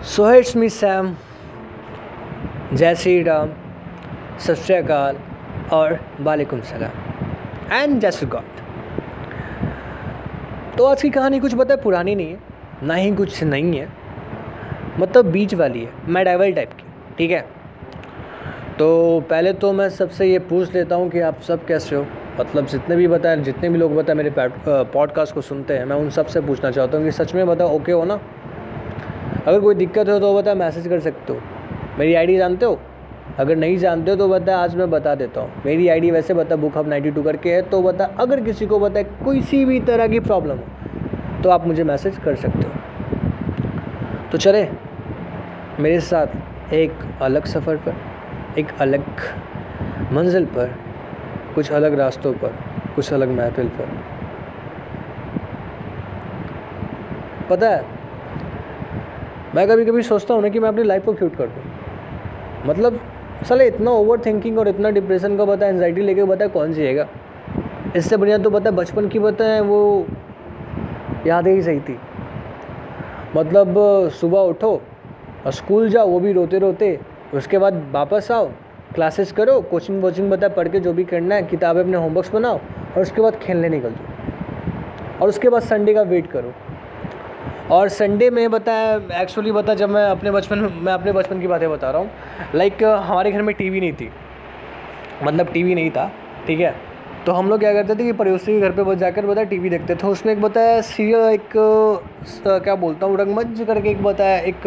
So it's me, Sam. जय श्री राम, सत श्रीकाल और वालेकुम सलाम। And Shri God. तो आज की कहानी कुछ पता है पुरानी नहीं है, ना ही कुछ नहीं है। मतलब बीच वाली है, मेडाइवल टाइप की, ठीक है? तो पहले तो मैं सबसे ये पूछ लेता हूँ कि आप सब कैसे हो? मतलब जितने भी बताए, जितने भी लोग बताए मेरे पॉडकास्ट को सुनते हैं, मैं उन सबसे पूछना चाहता हूँ कि सच में बताओ ओके हो ना? अगर कोई दिक्कत हो तो बता मैसेज कर सकते हो। मेरी आईडी जानते हो? अगर नहीं जानते हो तो बता आज मैं बता देता हूँ। मेरी आईडी वैसे बता बुक हब नाइन्टी टू करके है तो बता अगर किसी को बता किसी भी तरह की प्रॉब्लम हो तो आप मुझे मैसेज कर सकते हो। तो चले, मेरे साथ एक अलग सफ़र पर, एक अलग मंजिल पर, कुछ अलग रास्तों पर, कुछ अलग महफिल पर। पता है मैं कभी कभी सोचता हूँ ना कि मैं अपनी लाइफ को क्यूट कर दूँ। मतलब साले इतना ओवर थिंकिंग और इतना डिप्रेशन का बता एनजाइटी लेके बता कौन जिएगा। इससे बढ़िया तो बता बचपन की बताएँ वो याद ही सही थी। मतलब सुबह उठो और स्कूल जाओ, वो भी रोते रोते उसके बाद वापस आओ क्लासेस करो कोचिंग वोचिंग बताए पढ़ के जो भी करना है, किताबें अपने होमवर्क्स बनाओ और उसके बाद खेलने निकल जाओ। और उसके बाद संडे का वेट करो। और संडे में बताया एक्चुअली बता जब मैं अपने बचपन, मैं अपने बचपन की बातें बता रहा हूँ। लाइक हमारे घर में टीवी नहीं थी। मतलब टीवी नहीं था, ठीक है? तो हम लोग क्या करते थे कि पड़ोसी के घर पे जाकर बताया टीवी देखते थे। उसमें एक बताया सीरियल एक क्या बोलता हूँ, रंगमंच करके एक बताया एक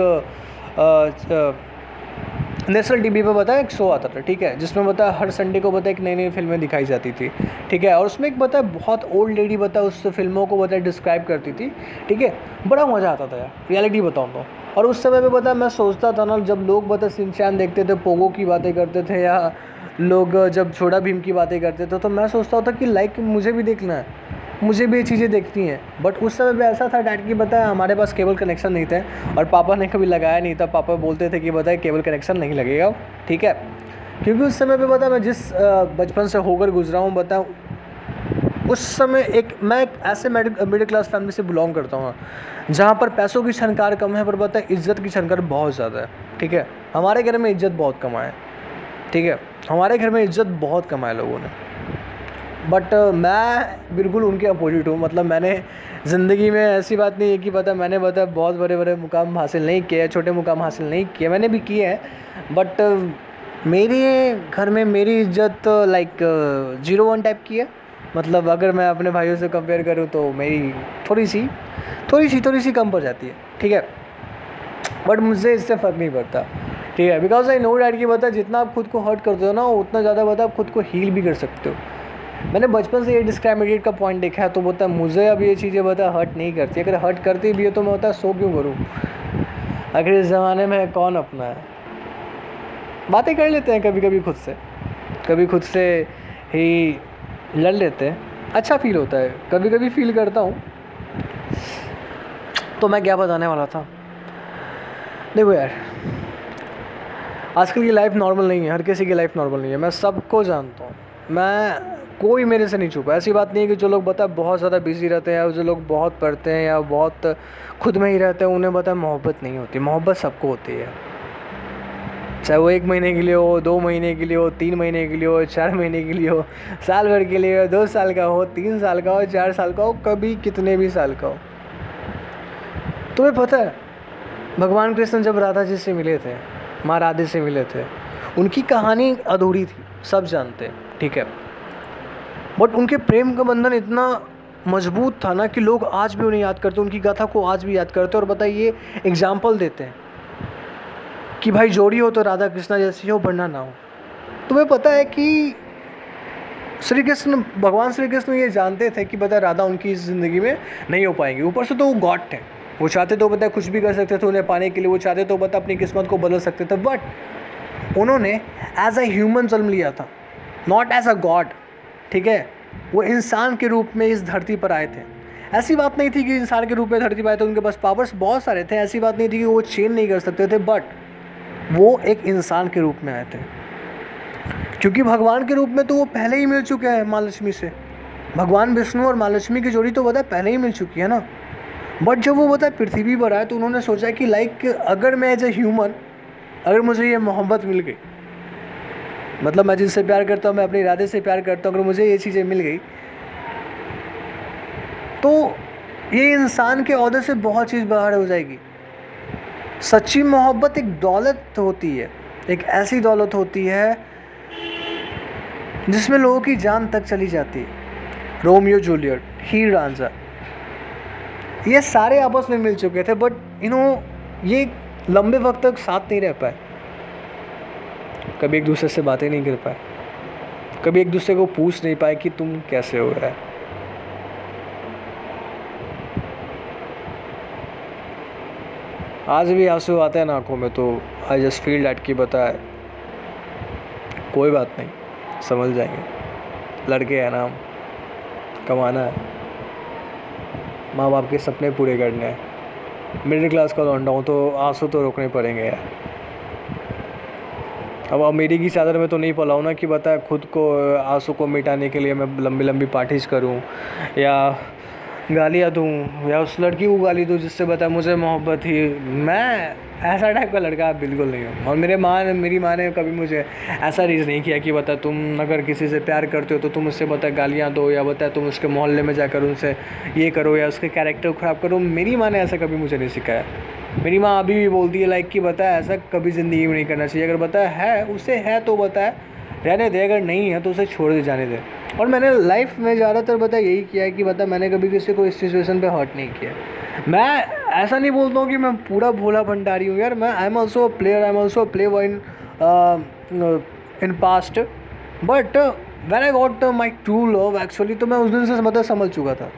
नेशनल टीवी पे बताया एक शो आता था, ठीक है, जिसमें बताया हर संडे को बताया एक नई नई फ़िल्में दिखाई जाती थी, ठीक है, और उसमें एक बताया बहुत ओल्ड लेडी बताया उस फ़िल्मों को बताया डिस्क्राइब करती थी, ठीक है, बड़ा मज़ा आता था यार रियलिटी बताऊँ तो और उस समय पे बताया मैं सोचता था ना, जब लोग बता सिंचान देखते थे पोगो की बातें करते थे या लोग जब छोटा भीम की बातें करते थे तो मैं सोचता था कि लाइक मुझे भी देखना है मुझे भी ये चीज़ें देखनी है। बट उस समय पे ऐसा था डैड की बताया हमारे पास केबल कनेक्शन नहीं थे और पापा ने कभी लगाया नहीं था। पापा बोलते थे कि बताए केबल कनेक्शन नहीं लगेगा। ठीक है? क्योंकि उस समय पे बता मैं जिस बचपन से होकर गुजरा हूँ बताऊँ उस समय एक, मैं एक ऐसे मिडिल क्लास फैमिली से बिलोंग करता हूँ, जहाँ पर पैसों की छनकार कम है, पर है इज़्ज़त की छनकार बहुत ज़्यादा है। ठीक है? हमारे घर में इज़्ज़त बहुत कम ठीक है? हमारे घर में इज़्ज़त बहुत कम लोगों ने। बट uh, मैं बिल्कुल उनके अपोजिट हूँ। मतलब मैंने ज़िंदगी में ऐसी बात नहीं है कि पता मैंने पता बहुत बड़े बड़े मुकाम हासिल नहीं किए छोटे मुकाम हासिल नहीं किए मैंने भी किए हैं। बट uh, मेरे घर में मेरी इज़्ज़त लाइक ज़ीरो वन टाइप की है। मतलब अगर मैं अपने भाइयों से कंपेयर करूँ तो मेरी थोड़ी सी थोड़ी सी थोड़ी सी कम पड़ जाती है। ठीक है? बट मुझसे इससे फ़र्क नहीं पड़ता। ठीक है? बिकॉज़ आई नो डैट की बता जितना आप खुद को हर्ट करते हो ना उतना ज़्यादा बता आप खुद को हील भी कर सकते हो। मैंने बचपन से ये डिस्क्राइमिनेट का पॉइंट देखा है तो बोलता मुझे अब ये चीज़ें बता हर्ट नहीं करती। अगर हर्ट करती भी है तो मैं होता सो क्यों करूँ? अगर इस ज़माने में कौन अपना है? बातें कर लेते हैं कभी कभी खुद से। कभी खुद से ही लड़ लेते हैं। अच्छा फील होता है। कभी कभी फील करता हूँ। तो मैं क्या बताने वाला था? देखो यार, आजकल की लाइफ नॉर्मल नहीं है, हर किसी की लाइफ नॉर्मल नहीं है। मैं सबको जानता हूँ। मैं कोई मेरे से नहीं छुपा। ऐसी बात नहीं है कि जो लोग बता बहुत ज़्यादा बिज़ी रहते हैं या जो लोग बहुत पढ़ते हैं या बहुत खुद में ही रहते हैं, उन्हें बता मोहब्बत नहीं होती। मोहब्बत सबको होती है। चाहे वो एक महीने के लिए हो, दो महीने के लिए हो, तीन महीने के लिए हो, चार महीने के लिए हो, साल भर के लिए हो, दो साल का हो, तीन साल का हो, चार साल का हो, कभी कितने भी साल का हो। तुम्हें पता है, भगवान कृष्ण जब राधा जी से मिले थे, माँ राधे से मिले थे, उनकी कहानी अधूरी थी, सब जानते हैं, ठीक है? बट उनके प्रेम का बंधन इतना मज़बूत था ना कि लोग आज भी उन्हें याद करते उनकी गाथा को आज भी याद करते और बताइए एग्ज़ाम्पल देते हैं कि भाई जोड़ी हो तो राधा कृष्णा जैसी हो बढ़ना ना हो। तुम्हें पता है कि श्री कृष्ण भगवान श्री कृष्ण ये जानते थे कि बता राधा उनकी ज़िंदगी में नहीं हो पाएँगी। ऊपर से तो वो गॉड थे। वो चाहते तो बता कुछ भी कर सकते थे उन्हें पाने के लिए, वो चाहते तो बता अपनी किस्मत को बदल सकते थे। बट उन्होंने एज अ ह्यूमन जन्म लिया था नॉट एज अ गॉड ठीक है? वो इंसान के रूप में इस धरती पर आए थे। ऐसी बात नहीं थी कि इंसान के रूप में धरती पर आए थे, उनके पास पावर्स बहुत सारे थे। ऐसी बात नहीं थी कि वो चेंज नहीं कर सकते थे बट वो एक इंसान के रूप में आए थे। क्योंकि भगवान के रूप में तो वो पहले ही मिल चुके हैं माँ लक्ष्मी से। भगवान विष्णु और माँ लक्ष्मी की जोड़ी तो बता पहले ही मिल चुकी है ना? बट जब वो बता पृथ्वी पर आए तो उन्होंने सोचा कि लाइक अगर मैं एज ए ह्यूमन अगर मुझे ये मोहब्बत मिल गई मतलब मैं जिससे प्यार करता हूँ, मैं अपने इरादे से प्यार करता हूँ, अगर मुझे ये चीज़ें मिल गई तो ये इंसान के अहदे से बहुत चीज़ बाहर हो जाएगी। सच्ची मोहब्बत एक दौलत होती है, एक ऐसी दौलत होती है, जिसमें लोगों की जान तक चली जाती है। रोमियो जूलियट, हीर रांझा, ये सारे आपस में मिल चुके थे, बट इन्हों, ये लंबे वक्त तक साथ नहीं रह पाए। कभी एक दूसरे से बातें नहीं कर पाए। कभी एक दूसरे को पूछ नहीं पाए कि तुम कैसे हो रहा है। आज भी आँसू आते हैं आँखों में तो आई जस्ट फील डैट की बताए कोई बात नहीं समझ जाएँगे। लड़के हैं ना कमाना है। माँ बाप के सपने पूरे करने हैं। मिडिल क्लास का लौंडा हूँ तो आँसू तो रोकने पड़ेंगे यार। अब अमीरी की चादर में तो नहीं पला ना कि बता खुद को आँसू को मिटाने के लिए मैं लंबी लंबी पार्टीज़ करूँ, या गालियाँ दूँ, या उस लड़की को गाली दूँ जिससे बता मुझे मोहब्बत ही, मैं ऐसा टाइप का लड़का बिल्कुल नहीं हूँ। और मेरे माँ ने मेरी माँ ने कभी मुझे ऐसा रीज़ नहीं किया कि बता तुम अगर किसी से प्यार करते हो तो तुम उससे बता गालियाँ दो, या बता तुम उसके मोहल्ले में जाकर उनसे ये करो, या उसके कैरेक्टर ख़राब करो। मेरी माँ ने ऐसा कभी मुझे नहीं सिखाया। मेरी माँ अभी भी बोलती है लाइक कि बता ऐसा कभी ज़िंदगी में नहीं करना चाहिए। अगर बता है, उसे है तो बता रहने दे, अगर नहीं है तो उसे छोड़ दे, जाने दे। और मैंने लाइफ में ज़्यादातर बता यही किया है कि बता मैंने कभी किसी को इस सिचुएशन पे हर्ट नहीं किया। मैं ऐसा नहीं बोलता हूँ कि मैं पूरा भोला भंडारी हूँ। यार, मैं I am also player I am also play in in past but when I got my true love actually तो मैं उस दिन से मतलब समझ चुका था।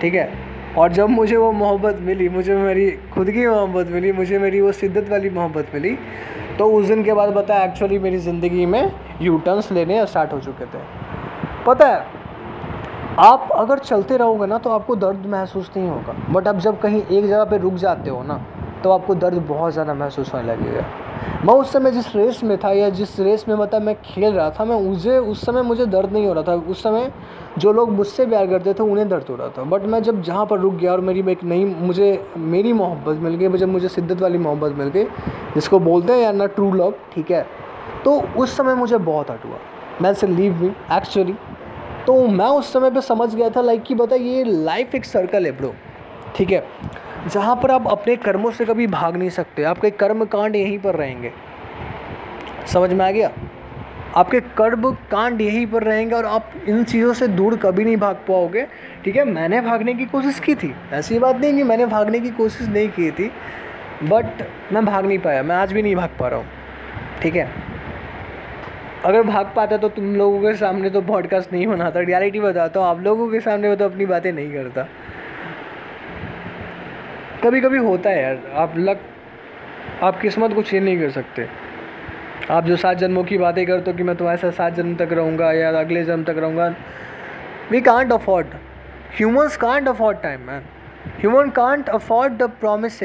ठीक है? और जब मुझे वो मोहब्बत मिली, मुझे मेरी, खुद की मोहब्बत मिली, मुझे मेरी वो शिद्दत वाली मोहब्बत मिली तो उस दिन के बाद पता है एक्चुअली मेरी ज़िंदगी में यू टर्न्स लेने स्टार्ट हो चुके थे। पता है, आप अगर चलते रहोगे ना तो आपको दर्द महसूस नहीं होगा। बट अब जब कहीं एक जगह पे रुक जाते हो ना तो आपको दर्द बहुत ज़्यादा महसूस होने लगेगा। मैं उस समय जिस रेस में था या जिस रेस में मतलब मैं खेल रहा था, मैं उसे, उस समय मुझे दर्द नहीं हो रहा था। उस समय जो लोग मुझसे प्यार करते थे, उन्हें दर्द हो रहा था। बट मैं जब जहाँ पर रुक गया और मेरी एक नई, मुझे, मेरी मोहब्बत मिल गई जब मुझे शिद्दत वाली मोहब्बत मिल गई, जिसको बोलते हैं यार ना ट्रू लव ठीक है? तो उस समय मुझे बहुत हट हुआ। मैं से लीव मी एक्चुअली तो मैं उस समय पे समझ गया था लाइक कि बता ये लाइफ एक सर्कल है ब्रो ठीक है? जहाँ पर आप अपने कर्मों से कभी भाग नहीं सकते, आपके कर्म कांड यहीं पर रहेंगे। समझ में आ गया? आपके कर्म कांड यहीं पर रहेंगे और आप इन चीज़ों से दूर कभी नहीं भाग पाओगे। ठीक है, मैंने भागने की कोशिश की थी, ऐसी बात नहीं कि मैंने भागने की कोशिश नहीं की थी, बट मैं भाग नहीं पाया, मैं आज भी नहीं भाग पा रहा हूँ। ठीक है? अगर भाग पाता तो तुम लोगों के सामने तो पॉडकास्ट नहीं बनाता रियलिटी बताता हूँ, आप लोगों के सामने वो तो अपनी बातें नहीं करता। कभी कभी होता है यार, आप लक, आप किस्मत को चेंज नहीं कर सकते। आप जो सात जन्मों की बातें करते हो कि मैं तुम्हारे साथ सात जन्म तक रहूँगा या अगले जन्म तक रहूँगा। We can't afford humans can't afford time man human can't afford the promise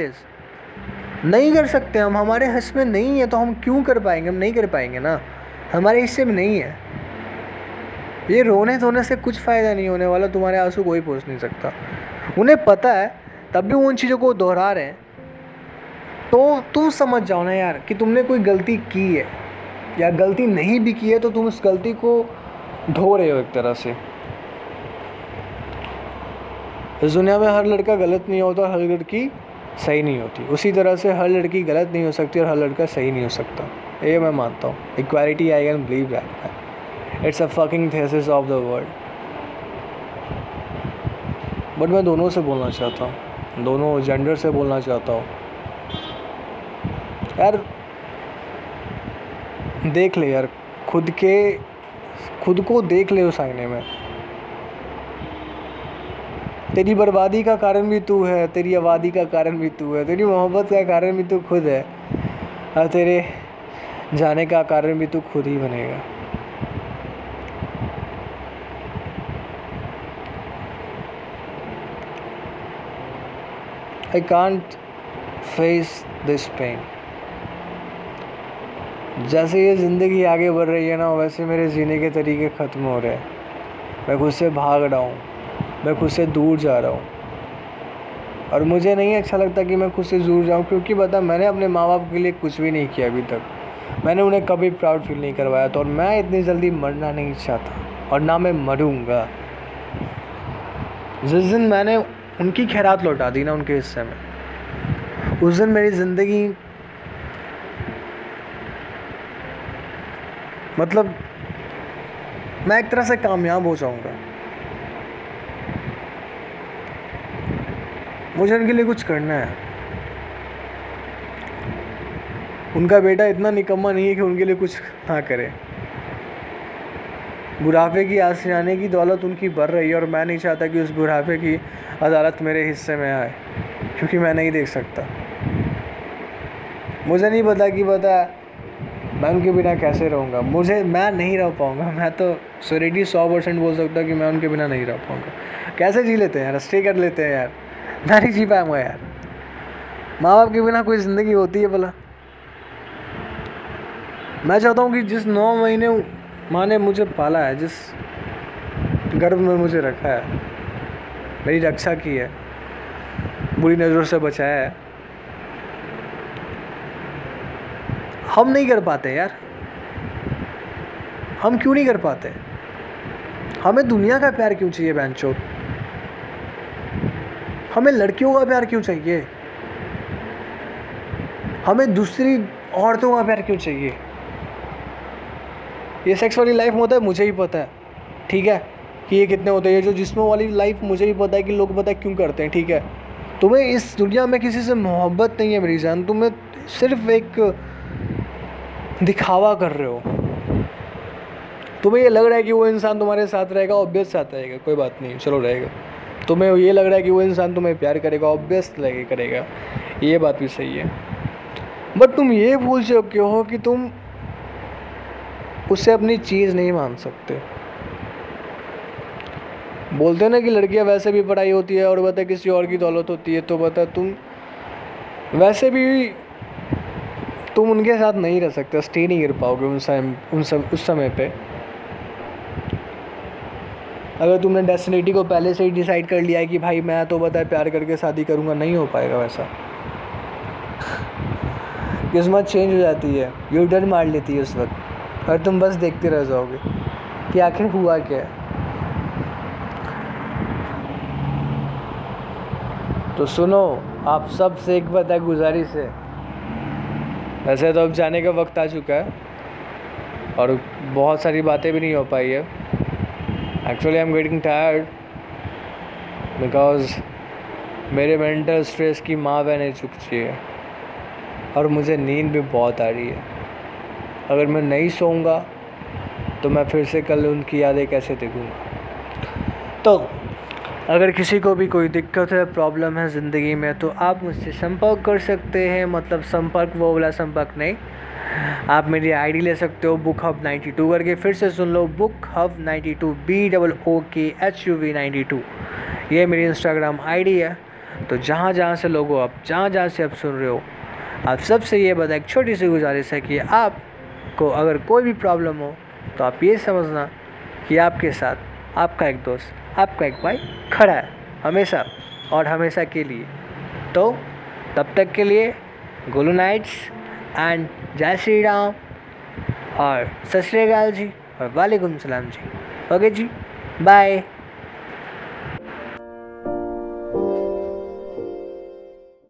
नहीं कर सकते हम, हमारे हस में नहीं है तो हम क्यों कर पाएँगे? हम नहीं कर पाएँगे ना। हमारे हिस्से में नहीं है। ये रोने धोने से कुछ फ़ायदा नहीं होने वाला, तुम्हारे आँसू कोई पहुँच नहीं सकता। उन्हें पता है तब भी वो उन चीज़ों को दोहरा रहे हैं। तो तुम समझ जाओ ना यार कि तुमने कोई गलती की है या गलती नहीं भी की है तो तुम उस गलती को ढो रहे हो एक तरह से। इस दुनिया में हर लड़का गलत नहीं होता, हर लड़की सही नहीं होती। उसी तरह से हर लड़की गलत नहीं हो सकती और हर लड़का सही नहीं हो सकता। ये मैं मानता हूँ। Equality I can believe that it's a fucking thesis of the world but मैं दोनों से बोलना चाहता हूँ। दोनों जेंडर से बोलना चाहता हूँ। यार, देख ले यार, खुद के, खुद को देख ले उस आईने में। तेरी बर्बादी का कारण भी तू है, तेरी आबादी का कारण भी तू है, तेरी मोहब्बत का कारण भी तू खुद है, और तेरे जाने का कारण भी तू खुद ही बनेगा। I can't face this pain. जैसे ये ज़िंदगी आगे बढ़ रही है ना, वैसे मेरे जीने के तरीके ख़त्म हो रहे हैं। मैं खुद से भाग रहा हूँ, मैं खुद से दूर जा रहा हूँ। और मुझे नहीं अच्छा लगता कि मैं खुद से दूर जाऊँ, क्योंकि बता मैंने अपने माँ बाप के लिए कुछ भी नहीं किया अभी तक। मैंने उन्हें कभी प्राउड फील नहीं करवाया तो और मैं इतनी जल्दी मरना नहीं चाहता, और ना मैं मरूँगा। जिस दिन मैंने उनकी खैरात लौटा दी ना उनके हिस्से में। उस दिन मेरी ज़िंदगी मतलब मैं एक तरह से कामयाब हो जाऊँगा। मुझे उनके लिए कुछ करना है। उनका बेटा इतना निकम्मा नहीं है कि उनके लिए कुछ ना करे। बुढ़ापे की आने की दौलत उनकी बढ़ रही है और मैं नहीं चाहता कि उस बुढ़ापे की अदालत मेरे हिस्से में आए, क्योंकि मैं नहीं देख सकता। मुझे नहीं पता कि पता मैं उनके बिना कैसे रहूँगा। मुझे, मैं नहीं रह पाऊँगा। मैं तो सोरेटी सौ परसेंट बोल सकता कि मैं उनके बिना नहीं रह पाऊँगा। कैसे जी लेते हैं यार? स्टे कर लेते हैं यार। मैं नहीं जी पाऊँगा यार। माँ बाप के बिना कोई ज़िंदगी होती है भला। मैं चाहता हूँ कि जिस नौ महीने माँ ने मुझे पाला है, जिस गर्भ में मुझे रखा है। मेरी रक्षा की है। बुरी नज़रों से बचाया है। हम नहीं कर पाते यार। हम क्यों नहीं कर पाते? हमें दुनिया का प्यार क्यों चाहिए बहन हमें लड़कियों का प्यार क्यों चाहिए? हमें दूसरी औरतों का प्यार क्यों चाहिए? ये सेक्स वाली लाइफ में होता है, मुझे ही पता है, ठीक है? कि ये कितने होते हैं? ये जो जिसमों वाली लाइफ मुझे ही पता है कि लोग पता है क्यों करते हैं, ठीक है? तुम्हें इस दुनिया में किसी से मोहब्बत नहीं है मेरी जान। तुम्हें सिर्फ़ एक दिखावा कर रहे हो। तुम्हें ये लग रहा है कि वो इंसान तुम्हारे साथ रहेगा ऑब्वियस साथ रहेगा, कोई बात नहीं, चलो रहेगा। तुम्हें ये लग रहा है कि वो इंसान तुम्हें प्यार करेगा ऑब्वियस लगे करेगा, ये बात भी सही है। बट तुम ये भूल चुके हो कि तुम उससे अपनी चीज़ नहीं मान सकते। बोलते ना कि लड़कियाँ वैसे भी पढ़ाई होती है और बता किसी और की दौलत होती है तो बता तुम वैसे भी तुम उनके साथ नहीं रह सकते, स्टे नहीं कर पाओगे उन समय उन सब, उस समय पे। अगर तुमने डेस्टिनेटी को पहले से ही डिसाइड कर लिया है कि भाई मैं तो बता प्यार करके शादी करूँगा, नहीं हो पाएगा वैसा। किस्मत चेंज हो जाती है। यू डर मार लेती है उस वक्त। और तुम बस देखते रह जाओगे कि आखिर हुआ क्या है। तो सुनो, आप सबसे एक बात है गुजारिश है। वैसे तो अब जाने का वक्त आ चुका है और बहुत सारी बातें भी नहीं हो पाई है। Actually I am getting tired because मेरे मेंटल स्ट्रेस की माँ बहने चुकी है और मुझे नींद भी बहुत आ रही है। अगर मैं नहीं सोऊँगा तो मैं फिर से कल उनकी यादें कैसे देखूँगा? तो अगर किसी को भी कोई दिक्कत है, प्रॉब्लम है ज़िंदगी में तो आप मुझसे संपर्क कर सकते हैं। मतलब संपर्क, वो वाला संपर्क नहीं। आप मेरी आईडी ले सकते हो बुक हब 92 करके। फिर से सुन लो book hub 92 B double O K H U V ninety two. ये मेरी इंस्टाग्राम आईडी है। तो जहाँ जहाँ से लोगो, आप जहाँ जहाँ से आप सुन रहे हो, आप सबसे ये बता एक छोटी सी गुजारिश है कि आपको अगर कोई भी प्रॉब्लम हो तो आप ये समझना कि आपके साथ आपका एक दोस्त, आपका एक भाई खड़ा है, हमेशा और हमेशा के लिए। तो तब तक के लिए, गोलू नाइट्स एंड जय श्री राम। और सत श्रीकाल जी और वालेकुम सलाम जी। ओके जी बाय